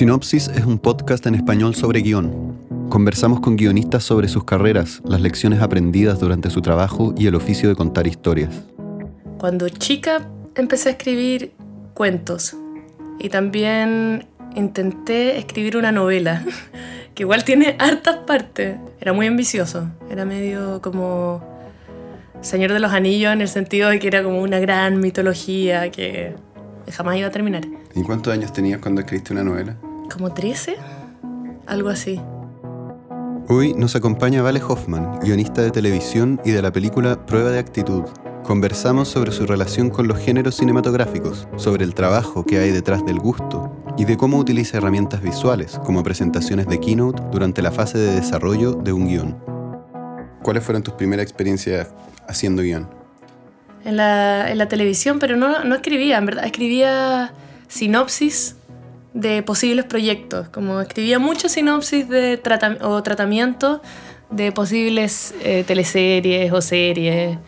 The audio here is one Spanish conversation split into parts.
Sinopsis es un podcast en español sobre guion. Conversamos con guionistas sobre sus carreras, las lecciones aprendidas durante su trabajo y el oficio de contar historias. Cuando chica empecé a escribir cuentos y también intenté escribir una novela, que igual tiene hartas partes. Era muy ambicioso, era medio como Señor de los Anillos en el sentido de que era como una gran mitología que jamás iba a terminar. ¿Y cuántos años tenías cuando escribiste una novela? ¿Como 13? Algo así. Hoy nos acompaña Vale Hoffman, guionista de televisión y de la película Prueba de Actitud. Conversamos sobre su relación con los géneros cinematográficos, sobre el trabajo que hay detrás del gusto y de cómo utiliza herramientas visuales como presentaciones de keynote durante la fase de desarrollo de un guion. ¿Cuáles fueron tus primeras experiencias haciendo guion? En la, en la televisión, pero no, no escribía, en verdad, escribía sinopsis de posibles proyectos, como escribía muchas sinopsis de o tratamientos de posibles eh, teleseries o series.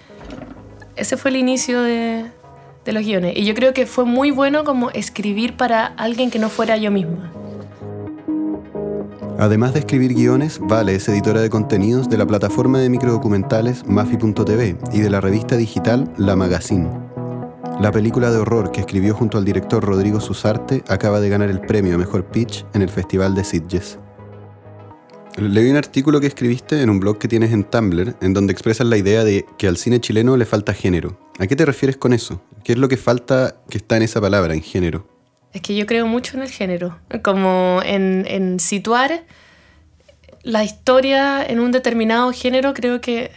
Ese fue el inicio de, de los guiones. Y yo creo que fue muy bueno como escribir para alguien que no fuera yo misma. Además de escribir guiones, Vale es editora de contenidos de la plataforma de microdocumentales Mafi.tv y de la revista digital La Magazine. La película de horror que escribió junto al director Rodrigo Susarte acaba de ganar el premio a Mejor Pitch en el Festival de Sitges. Leí un artículo que escribiste en un blog que tienes en Tumblr, en donde expresas la idea de que al cine chileno le falta género. ¿A qué te refieres con eso? ¿Qué es lo que falta que está en esa palabra, en género? Es que yo creo mucho en el género, como en, situar la historia en un determinado género, creo que,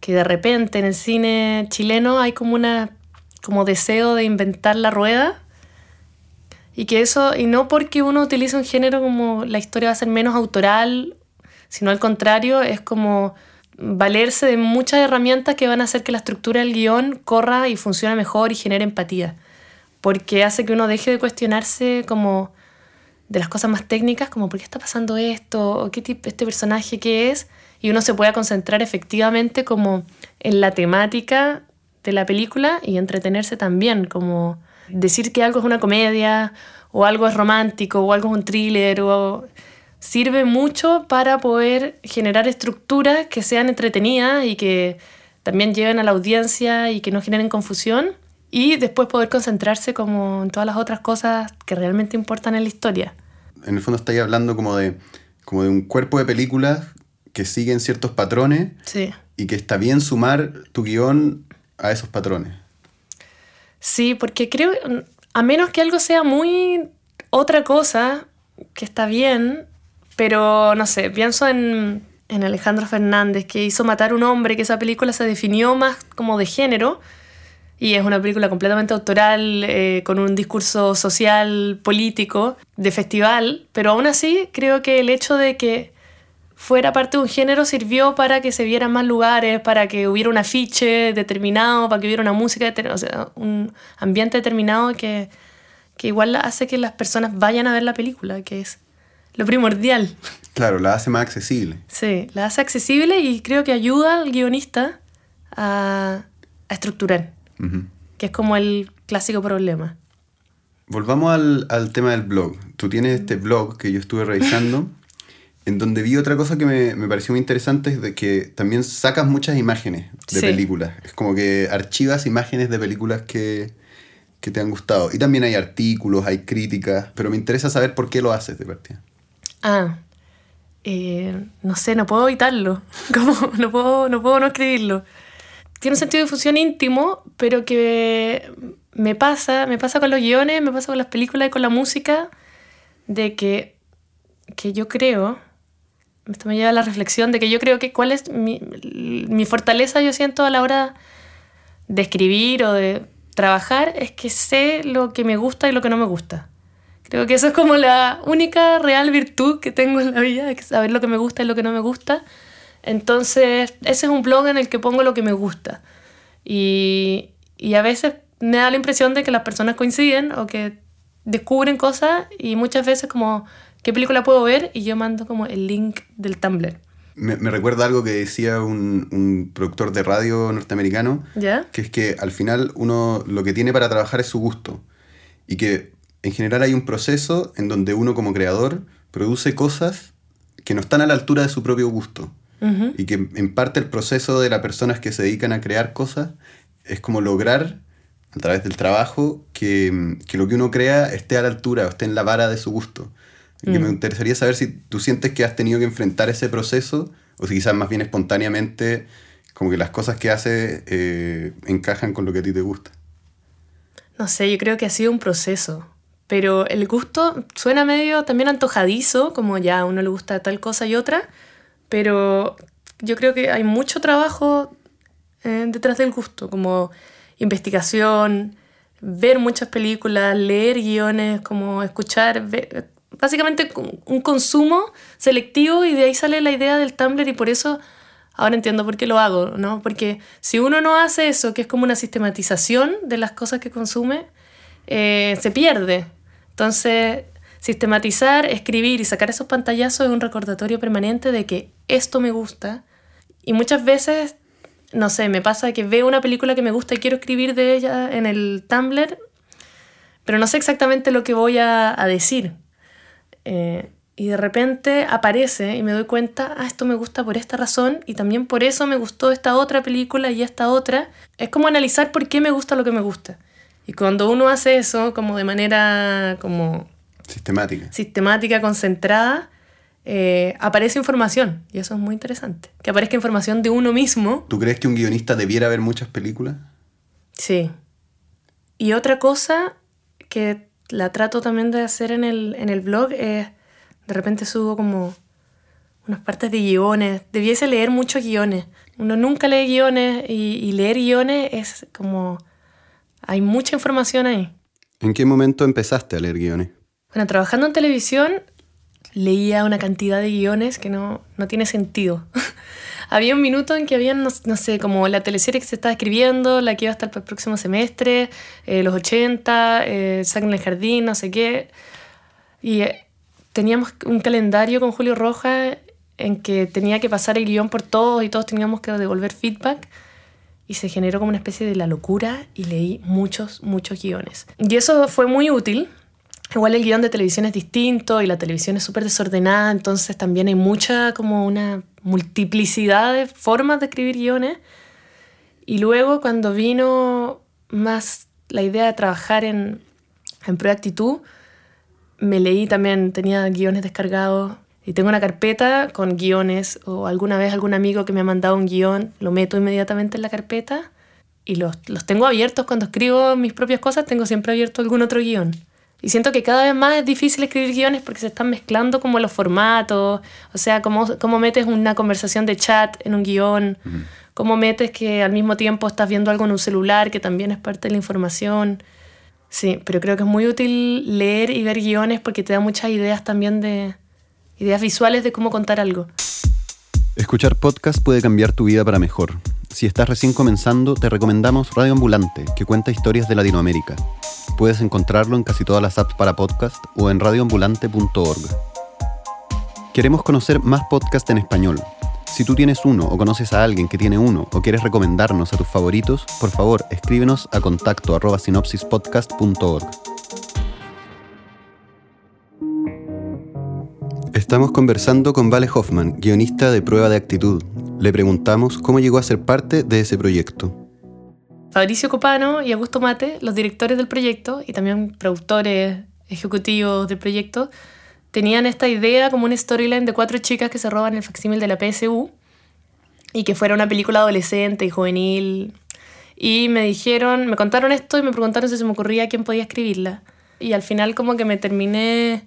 que de repente en el cine chileno hay como una como deseo de inventar la rueda y que eso, y no porque uno utilice un género como la historia va a ser menos autoral, sino al contrario, es como valerse de muchas herramientas que van a hacer que la estructura del guion corra y funcione mejor y genere empatía. Porque hace que uno deje de cuestionarse como de las cosas más técnicas, como por qué está pasando esto, o qué tipo este personaje es, y uno se pueda concentrar efectivamente como en la temática de la película y entretenerse también, como decir que algo es una comedia o algo es romántico o algo es un thriller o sirve mucho para poder generar estructuras que sean entretenidas y que también lleven a la audiencia y que no generen confusión y después poder concentrarse como en todas las otras cosas que realmente importan en la historia. En el fondo estáis hablando como de, como de un cuerpo de películas que siguen ciertos patrones sí. y que está bien sumar tu guion a esos patrones. Sí, porque creo, a menos que algo sea muy otra cosa, que está bien, pero no sé, pienso en, en Alejandro Fernández, que hizo Matar a un hombre, que esa película se definió más como de género, y es una película completamente autoral, eh, con un discurso social, político, de festival, pero aún así creo que el hecho de que fuera parte de un género sirvió para que se vieran más lugares, para que hubiera un afiche determinado, para que hubiera una música, o sea, un ambiente determinado que, que igual hace que las personas vayan a ver la película, que es lo primordial. Claro, la hace más accesible. Sí, la hace accesible y creo que ayuda al guionista a, a estructurar, que es como el clásico problema. Volvamos al, al, tema del blog. Tú tienes este blog que yo estuve revisando en donde vi otra cosa que me, me, pareció muy interesante es de que también sacas muchas imágenes de películas. Es como que archivas imágenes de películas que, que, te han gustado. Y también hay artículos, hay críticas, pero me interesa saber por qué lo haces de partida. Ah, eh, no sé, no puedo evitarlo. Como, no, puedo, no puedo no escribirlo. Tiene un sentido de difusión íntimo, pero que me pasa, me pasa con los guiones, me pasa con las películas y con la música, de que, que yo creo esto me lleva a la reflexión de que yo creo que cuál es mi, mi fortaleza, yo siento a la hora de escribir o de trabajar, es que sé lo que me gusta y lo que no me gusta. Creo que eso es como la única real virtud que tengo en la vida, es saber lo que me gusta y lo que no me gusta. Entonces, ese es un blog en el que pongo lo que me gusta. Y, y a veces me da la impresión de que las personas coinciden o que descubren cosas y muchas veces como ¿qué película puedo ver? Y yo mando como el link del Tumblr. Me, recuerda algo que decía un, productor de radio norteamericano, ¿Ya? que es que al final uno lo que tiene para trabajar es su gusto. y que en general hay un proceso en donde uno como creador produce cosas que no están a la altura de su propio gusto. Y que en parte el proceso de las personas que se dedican a crear cosas es como lograr, a través del trabajo, que, que lo que uno crea esté a la altura o esté en la vara de su gusto. Y me mm. interesaría saber si tú sientes que has tenido que enfrentar ese proceso o si quizás más bien espontáneamente como que las cosas que haces eh, encajan con lo que a ti te gusta. No sé, yo creo que ha sido un proceso. Pero el gusto suena medio también antojadizo, como ya a uno le gusta tal cosa y otra, pero yo creo que hay mucho trabajo eh, detrás del gusto, como investigación, ver muchas películas, leer guiones, como escuchar, básicamente un consumo selectivo y de ahí sale la idea del Tumblr y por eso ahora entiendo por qué lo hago, ¿no? Porque si uno no hace eso, que es como una sistematización de las cosas que consume, eh, se pierde. Entonces, sistematizar, escribir y sacar esos pantallazos es un recordatorio permanente de que esto me gusta. Y muchas veces, no sé, me pasa que veo una película que me gusta y quiero escribir de ella en el Tumblr, pero no sé exactamente lo que voy a, decir. Eh, y de repente aparece y me doy cuenta, ah, esto me gusta por esta razón y también por eso me gustó esta otra película y esta otra. Es como analizar por qué me gusta lo que me gusta. Y cuando uno hace eso como de manera como... Sistemática. Sistemática, concentrada, eh, aparece información. Y eso es muy interesante. Que aparezca información de uno mismo. ¿Tú crees que un guionista debiera ver muchas películas? Sí. Y otra cosa que la trato también de hacer en el, en el blog es, de repente subo como unas partes de guiones. Debiese leer muchos guiones. Uno nunca lee guiones y, y leer guiones es como hay mucha información ahí. ¿En qué momento empezaste a leer guiones? Bueno, trabajando en televisión leía una cantidad de guiones que no, no tiene sentido. había un minuto en que había, no, sé, como la teleserie que se estaba escribiendo, la que iba a estar para el próximo semestre, eh, los 80, eh, en el jardín, no sé qué. Y eh, teníamos un calendario con Julio Rojas en que tenía que pasar el guion por todos y todos teníamos que devolver feedback y se generó como una especie de la locura y leí muchos, muchos guiones. Y eso fue muy útil. Igual el guion de televisión es distinto y la televisión es súper desordenada, entonces también hay mucha como una multiplicidad de formas de escribir guiones. Y luego cuando vino más la idea de trabajar en, en Proactitud, me leí también, tenía guiones descargados y tengo una carpeta con guiones o alguna vez algún amigo que me ha mandado un guion, lo meto inmediatamente en la carpeta y los, los tengo abiertos cuando escribo mis propias cosas, tengo siempre abierto algún otro guion. Y siento que cada vez más es difícil escribir guiones porque se están mezclando como los formatos, o sea, cómo, cómo metes una conversación de chat en un guion, cómo metes que al mismo tiempo estás viendo algo en un celular que también es parte de la información. Sí, pero creo que es muy útil leer y ver guiones porque te da muchas ideas también de, ideas visuales de cómo contar algo. Escuchar podcast puede cambiar tu vida para mejor. Si estás recién comenzando, te recomendamos Radio Ambulante, que cuenta historias de Latinoamérica. Puedes encontrarlo en casi todas las apps para podcast o en radioambulante.org. Queremos conocer más podcasts en español. Si tú tienes uno o conoces a alguien que tiene uno o quieres recomendarnos a tus favoritos, por favor escríbenos a contacto sinopsispodcast.org. Estamos conversando con Vale Hoffman, guionista de Prueba de Actitud. Le preguntamos cómo llegó a ser parte de ese proyecto. Fabricio Copano y Augusto Mate, los directores del proyecto y también productores ejecutivos del proyecto, tenían esta idea como una storyline de cuatro chicas que se roban el facsímil de la PSU y que fuera una película adolescente y juvenil. Y me dijeron, me contaron esto y me preguntaron si se me ocurría quién podía escribirla. Y al final como que me terminé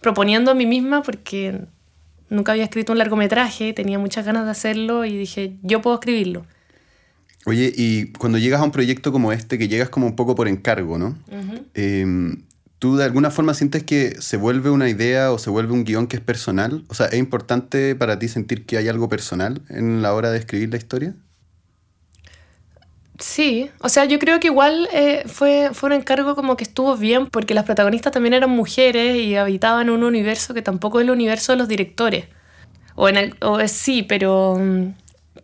proponiendo a mí misma porque nunca había escrito un largometraje, tenía muchas ganas de hacerlo y dije, yo puedo escribirlo. Oye, y cuando llegas a un proyecto como este, que llegas como un poco por encargo, ¿no? Em, ¿Tú de alguna forma sientes que se vuelve una idea o se vuelve un guion que es personal? O sea, ¿es importante para ti sentir que hay algo personal en la hora de escribir la historia? Sí, o sea, yo creo que igual eh, fue, fue un encargo como que estuvo bien porque las protagonistas también eran mujeres y habitaban un universo que tampoco es el universo de los directores. O, en el, o sí, pero,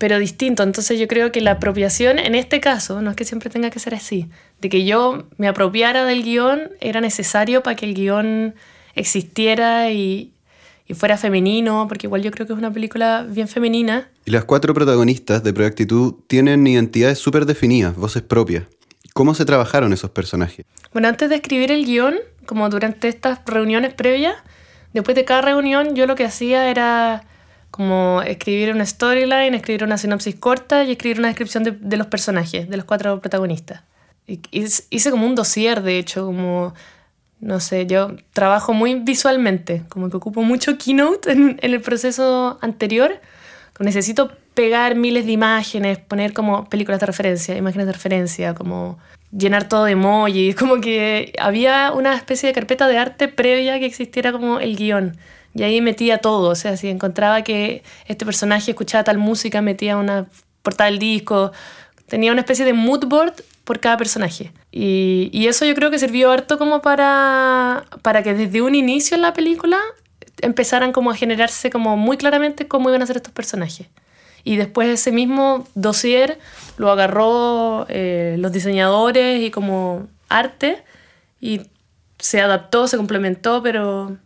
pero distinto. Entonces yo creo que la apropiación en este caso, no es que siempre tenga que ser así, de que yo me apropiara del guion era necesario para que el guion existiera y, y fuera femenino, porque igual yo creo que es una película bien femenina. Y las cuatro protagonistas de Proactitud tienen identidades súper definidas, voces propias. ¿Cómo se trabajaron esos personajes? Bueno, antes de escribir el guion, como durante estas reuniones previas, después de cada reunión yo lo que hacía era como escribir una storyline, escribir una sinopsis corta y escribir una descripción de, los personajes, de los cuatro protagonistas. Hice como un dossier, de hecho, como, no sé, yo trabajo muy visualmente, como que ocupo mucho keynote en, en el proceso anterior, necesito pegar miles de imágenes, poner como películas de referencia, imágenes de referencia, como llenar todo de emojis, como que había una especie de carpeta de arte previa que existiera como el guion. Y ahí metía todo, o sea, si encontraba que este personaje escuchaba tal música, metía una portada del disco, tenía una especie de mood board por cada personaje. Y, y, eso yo creo que sirvió harto como para, para que desde un inicio en la película empezaran como a generarse como muy claramente cómo iban a ser estos personajes. Y después ese mismo dossier lo agarró eh, los diseñadores y como arte y se adaptó, se complementó, pero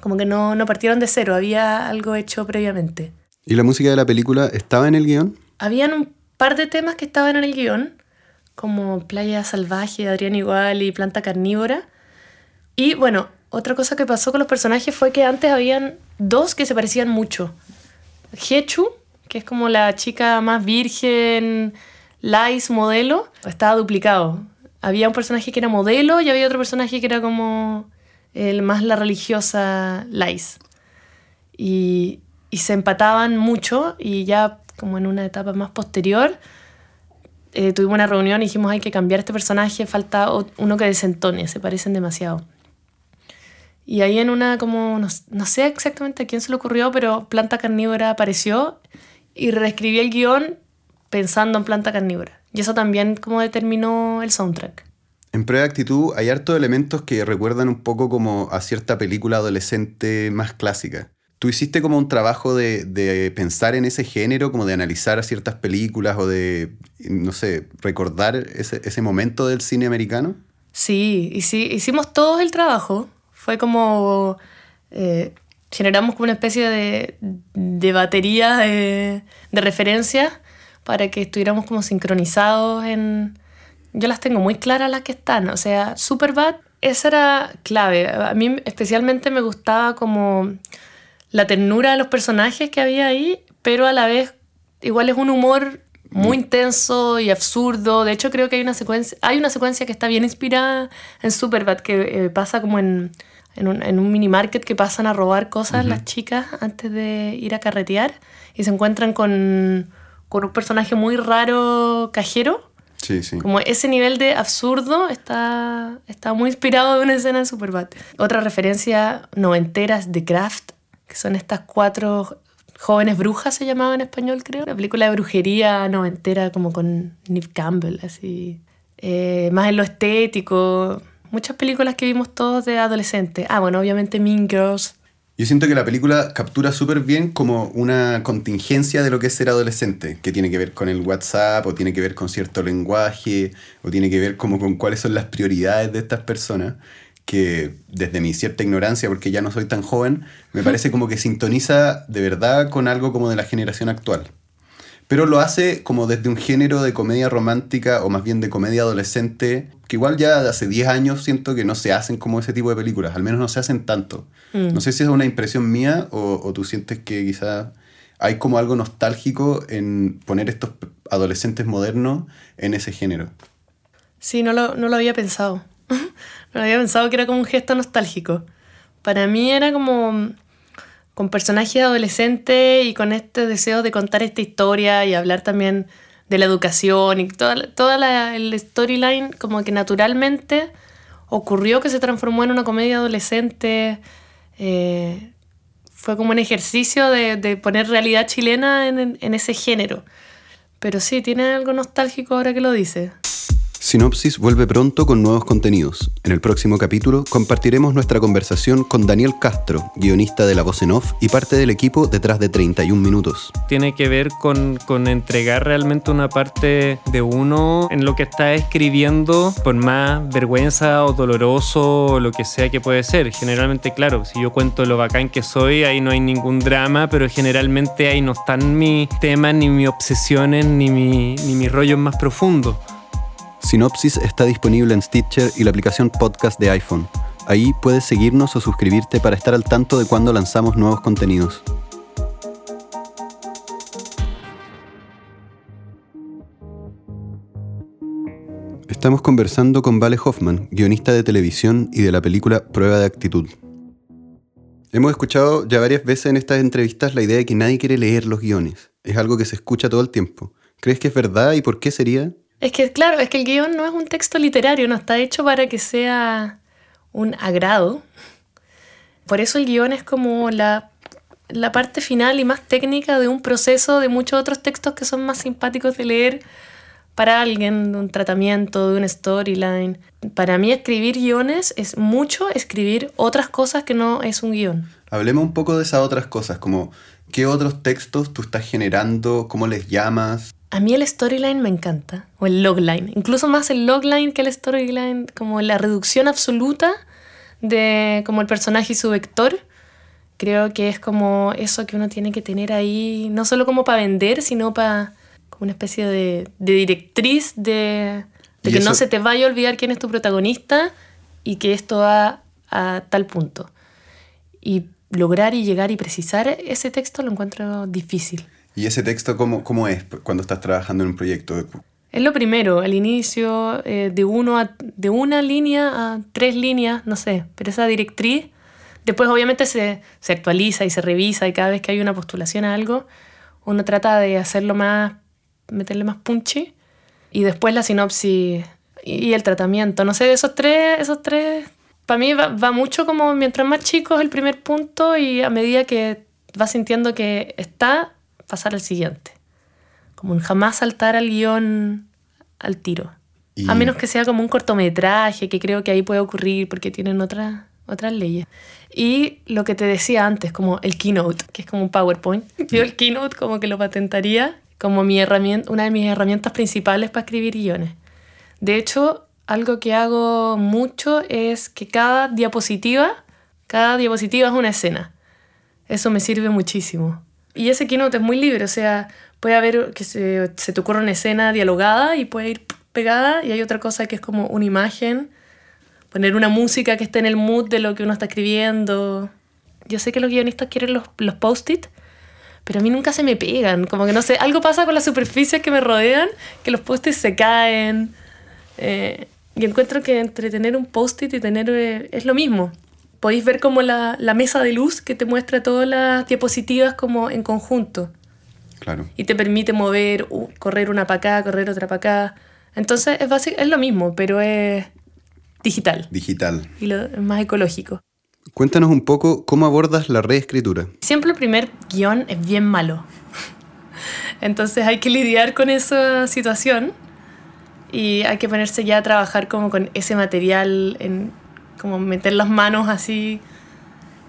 como que no, no partieron de cero, había algo hecho previamente. ¿Y la música de la película estaba en el guion? Habían un par de temas que estaban en el guion, como Playa Salvaje, Adrián Igual y Planta Carnívora. Y bueno, otra cosa que pasó con los personajes fue que antes habían dos que se parecían mucho. Hechu, que es como la chica más virgen, Lais modelo, estaba duplicado. Había un personaje que era modelo y había otro personaje que era como el más la religiosa Lais. Y, y se empataban mucho y ya como en una etapa más posterior eh, tuvimos una reunión y dijimos hay que cambiar este personaje, falta uno que desentone, se parecen demasiado. Y ahí en una, como, no, sé exactamente a quién se le ocurrió, pero Planta Carnívora apareció y reescribí el guion pensando en Planta Carnívora. Y eso también como determinó el soundtrack. En Prueba de Actitud hay hartos elementos que recuerdan un poco como a cierta película adolescente más clásica. ¿Tú hiciste como un trabajo de, pensar en ese género, como de analizar ciertas películas o de, no sé, recordar ese, momento del cine americano? Sí, y sí, hicimos todo el trabajo. Fue como... Eh, generamos como una especie de, de batería de, de referencias para que estuviéramos como sincronizados en... Yo las tengo muy claras las que están, o sea, Superbad, esa era clave. A mí especialmente me gustaba como la ternura de los personajes que había ahí, pero a la vez igual es un humor muy mm. intenso y absurdo. De hecho, creo que hay una secuencia, hay una secuencia que está bien inspirada en Superbad, que eh, pasa como en, en, un, en un mini market que pasan a robar cosas las chicas antes de ir a carretear y se encuentran con, con un personaje muy raro cajero. Como ese nivel de absurdo está, está muy inspirado de una escena de Superbad. Otra referencia noventeras de Craft, que son estas cuatro Jóvenes Brujas se llamaba en español, creo. La película de brujería noventera como con Neve Campbell, así. Eh, más en lo estético. Muchas películas que vimos todos de adolescentes. Ah, bueno, obviamente Mean Girls. Yo siento que la película captura súper bien como una contingencia de lo que es ser adolescente, que tiene que ver con el WhatsApp, o tiene que ver con cierto lenguaje, o tiene que ver como con cuáles son las prioridades de estas personas que desde mi cierta ignorancia, porque ya no soy tan joven, me parece como que sintoniza de verdad con algo como de la generación actual. Pero lo hace como desde un género de comedia romántica o más bien de comedia adolescente, que igual ya hace 10 años siento que no se hacen como ese tipo de películas, al menos no se hacen tanto. Mm. No sé si es una impresión mía o, o tú sientes que quizá hay como algo nostálgico en poner estos adolescentes modernos en ese género. Sí, no lo, no lo había pensado. No había pensado que era como un gesto nostálgico. Para mí era como con personajes adolescentes y con este deseo de contar esta historia y hablar también de la educación y toda, toda la el storyline como que naturalmente ocurrió que se transformó en una comedia adolescente. Eh, fue como un ejercicio de, de poner realidad chilena en, en, ese género. Pero sí, tiene algo nostálgico ahora que lo dice. Sinopsis vuelve pronto con nuevos contenidos. En el próximo capítulo compartiremos nuestra conversación con Daniel Castro, guionista de La Voz en Off y parte del equipo detrás de 31 minutos. Tiene que ver con, con entregar realmente una parte de uno en lo que está escribiendo, por más vergüenza o doloroso o lo que sea que puede ser. Generalmente, claro, si yo cuento lo bacán que soy, ahí no hay ningún drama, pero generalmente ahí no están mis temas, ni mis obsesiones, ni, mi, ni mis rollos más profundos. Sinopsis está disponible en Stitcher y la aplicación podcast de iPhone. Ahí puedes seguirnos o suscribirte para estar al tanto de cuando lanzamos nuevos contenidos. Estamos conversando con Vale Hoffman, guionista de televisión y de la película Prueba de Actitud. Hemos escuchado ya varias veces en estas entrevistas la idea de que nadie quiere leer los guiones. Es algo que se escucha todo el tiempo. ¿Crees que es verdad y por qué sería? Es que, claro, es que el guion no es un texto literario, no está hecho para que sea un agrado. Por eso el guion es como la, la parte final y más técnica de un proceso de muchos otros textos que son más simpáticos de leer para alguien, de un tratamiento, de un storyline. Para mí escribir guiones es mucho escribir otras cosas que no es un guion. Hablemos un poco de esas otras cosas, como qué otros textos tú estás generando, cómo les llamas. A mí el storyline me encanta, o el logline, incluso más el logline que el storyline, como la reducción absoluta de como el personaje y su vector. Creo que es como eso que uno tiene que tener ahí, no solo como para vender, sino para como una especie de, directriz de, de que no se te vaya a olvidar quién es tu protagonista y que esto va a tal punto. Y lograr y llegar y precisar ese texto lo encuentro difícil. ¿Y ese texto cómo, cómo es cuando estás trabajando en un proyecto? Es lo primero, al inicio, eh, de, uno a, de una línea a tres líneas, no sé, pero esa directriz, después obviamente se, se actualiza y se revisa y cada vez que hay una postulación a algo, uno trata de hacerlo más, meterle más punchy y después la sinopsis y el tratamiento. No sé, esos tres, esos tres, para mí va, va mucho como mientras más chico es el primer punto y a medida que vas sintiendo que está, pasar al siguiente. Como jamás saltar al guion al tiro. A menos que sea como un cortometraje, que creo que ahí puede ocurrir porque tienen otras otras leyes. Y lo que te decía antes, como el keynote, que es como un PowerPoint. Yo el keynote como que lo patentaría como mi herramienta, una de mis herramientas principales para escribir guiones. De hecho, algo que hago mucho es que cada diapositiva, cada diapositiva es una escena. Eso me sirve muchísimo. Y ese keynote es muy libre, o sea, puede haber que se, se te ocurra una escena dialogada y puede ir pegada, y hay otra cosa que es como una imagen, poner una música que esté en el mood de lo que uno está escribiendo. Yo sé que los guionistas quieren los, los post-it, pero a mí nunca se me pegan, como que no sé, algo pasa con las superficies que me rodean, que los post-its se caen. Eh, y encuentro que entre tener un post-it y tener... Eh, es lo mismo podéis ver como la, la, mesa de luz que te muestra todas las diapositivas como en conjunto. Claro. Y te permite mover, correr una para acá, correr otra para acá. Entonces es, es lo mismo, pero es digital. Digital. Y lo, es más ecológico. Cuéntanos un poco cómo abordas la reescritura. Siempre el primer guion es bien malo. Entonces hay que lidiar con esa situación y hay que ponerse ya a trabajar como con ese material en, como meter las manos así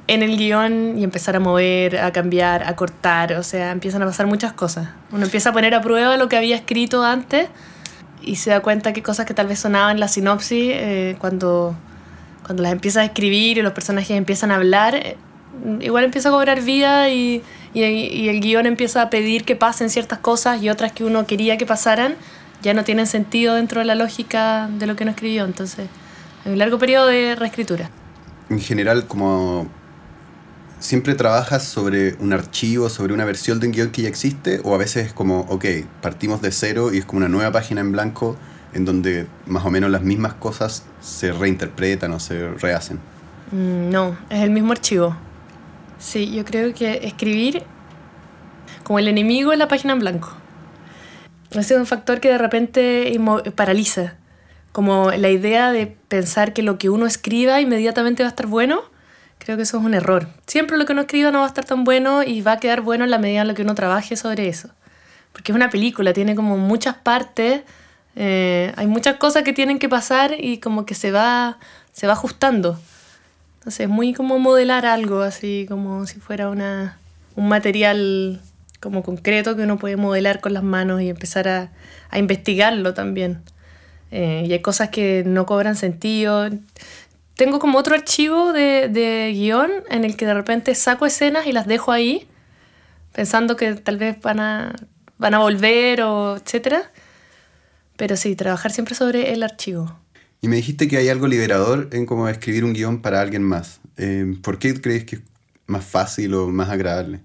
en el guion y empezar a mover, a cambiar, a cortar, o sea, empiezan a pasar muchas cosas. Uno empieza a poner a prueba lo que había escrito antes y se da cuenta que cosas que tal vez sonaban en la sinopsis, eh, cuando, cuando las empieza a escribir y los personajes empiezan a hablar, eh, igual empieza a cobrar vida y, y, y, el guion empieza a pedir que pasen ciertas cosas y otras que uno quería que pasaran ya no tienen sentido dentro de la lógica de lo que uno escribió, entonces un largo periodo de reescritura. En general, como siempre trabajas sobre un archivo, sobre una versión de un guion que ya existe, o a veces es como, ok, partimos de cero y es como una nueva página en blanco en donde más o menos las mismas cosas se reinterpretan o se rehacen. Mm, no, es el mismo archivo. Sí, yo creo que escribir como el enemigo en la página en blanco. Ese es un factor que de repente paraliza como la idea de pensar que lo que uno escriba inmediatamente va a estar bueno, creo que eso es un error. Siempre lo que uno escriba no va a estar tan bueno y va a quedar bueno en la medida en la que uno trabaje sobre eso. Porque es una película, tiene como muchas partes Eh, hay muchas cosas que tienen que pasar y como que se va, se va ajustando. Entonces es muy como modelar algo, así como si fuera una, un material como concreto que uno puede modelar con las manos y empezar a, a investigarlo también. Eh, y hay cosas que no cobran sentido. Tengo como otro archivo de, de guion en el que de repente saco escenas y las dejo ahí, pensando que tal vez van a, van a volver o etcétera. Pero sí, trabajar siempre sobre el archivo. Y me dijiste que hay algo liberador en cómo escribir un guion para alguien más. Eh, ¿Por qué crees que es más fácil o más agradable?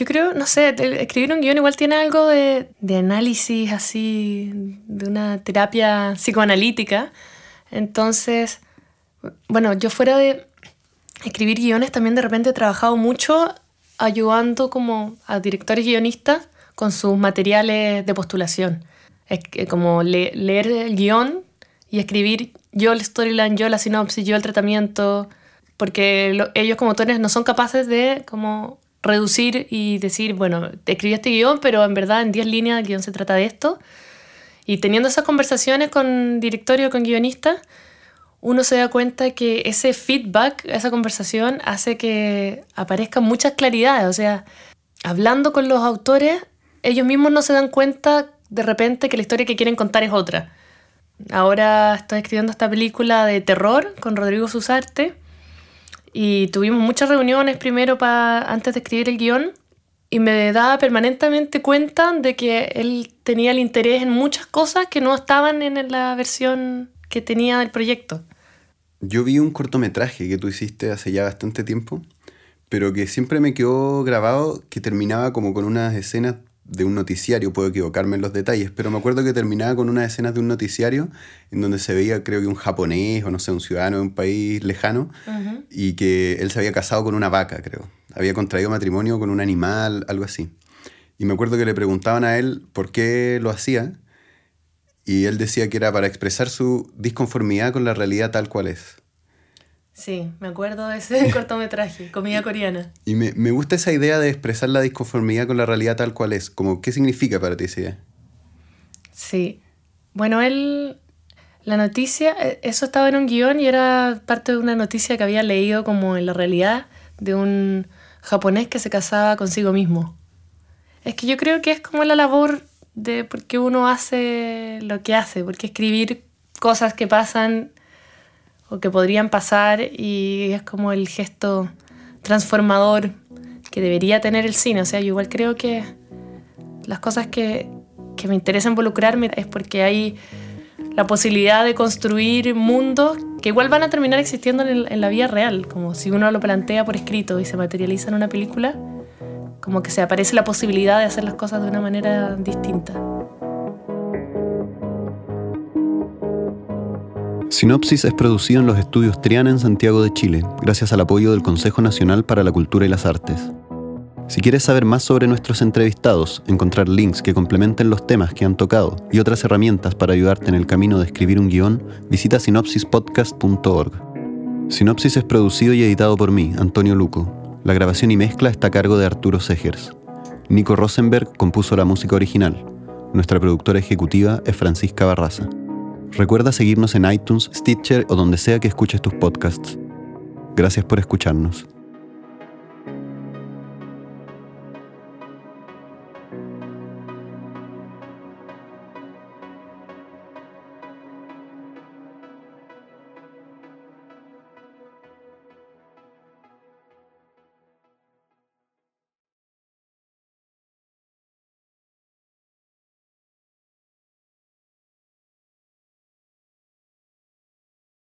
Yo creo, no sé, escribir un guion igual tiene algo de, de análisis así, de una terapia psicoanalítica. Entonces, bueno, yo fuera de escribir guiones también de repente he trabajado mucho ayudando como a directores guionistas con sus materiales de postulación. Es como leer el guion y escribir yo el storyline, yo la sinopsis, yo el tratamiento, porque ellos como autores no son capaces de como reducir y decir, bueno, escribí este guion, pero en verdad en 10 líneas el guion se trata de esto. Y teniendo esas conversaciones con directorio, con guionistas, uno se da cuenta que ese feedback, esa conversación, hace que aparezcan muchas claridades. O sea, hablando con los autores, ellos mismos no se dan cuenta de repente que la historia que quieren contar es otra. Ahora estoy escribiendo esta película de terror con Rodrigo Susarte y tuvimos muchas reuniones primero para antes de escribir el guion y me daba permanentemente cuenta de que él tenía el interés en muchas cosas que no estaban en la versión que tenía del proyecto. Yo vi un cortometraje que tú hiciste hace ya bastante tiempo, pero que siempre me quedó grabado que terminaba como con unas escenas de un noticiario, puedo equivocarme en los detalles, pero me acuerdo que terminaba con unas escenas de un noticiario en donde se veía, creo que un japonés o no sé, un ciudadano de un país lejano y que él se había casado con una vaca, creo. Había contraído matrimonio con un animal, algo así. Y me acuerdo que le preguntaban a él por qué lo hacía y él decía que era para expresar su disconformidad con la realidad tal cual es. Sí, me acuerdo de ese cortometraje, comida coreana. Y me, me, gusta esa idea de expresar la disconformidad con la realidad tal cual es. Como, ¿Qué significa para ti esa idea? Sí. Bueno, él, la noticia, e, eso estaba en un guion y era parte de una noticia que había leído como en la realidad de un japonés que se casaba consigo mismo. Es que yo creo que es como la labor de por qué uno hace lo que hace, porque escribir cosas que pasan o que podrían pasar y es como el gesto transformador que debería tener el cine. O sea, yo igual creo que las cosas que, que me interesa involucrarme es porque hay la posibilidad de construir mundos que igual van a terminar existiendo en, en, la vida real, como si uno lo plantea por escrito y se materializa en una película, como que se aparece la posibilidad de hacer las cosas de una manera distinta. Sinopsis es producido en los estudios Triana en Santiago de Chile, gracias al apoyo del Consejo Nacional para la Cultura y las Artes. Si quieres saber más sobre nuestros entrevistados, encontrar links que complementen los temas que han tocado y otras herramientas para ayudarte en el camino de escribir un guion, visita sinopsispodcast.org. Sinopsis es producido y editado por mí, Antonio Luco. La grabación y mezcla está a cargo de Arturo Segers. Nico Rosenberg compuso la música original. Nuestra productora ejecutiva es Francisca Barraza. Recuerda seguirnos en iTunes, Stitcher o donde sea que escuches tus podcasts. Gracias por escucharnos.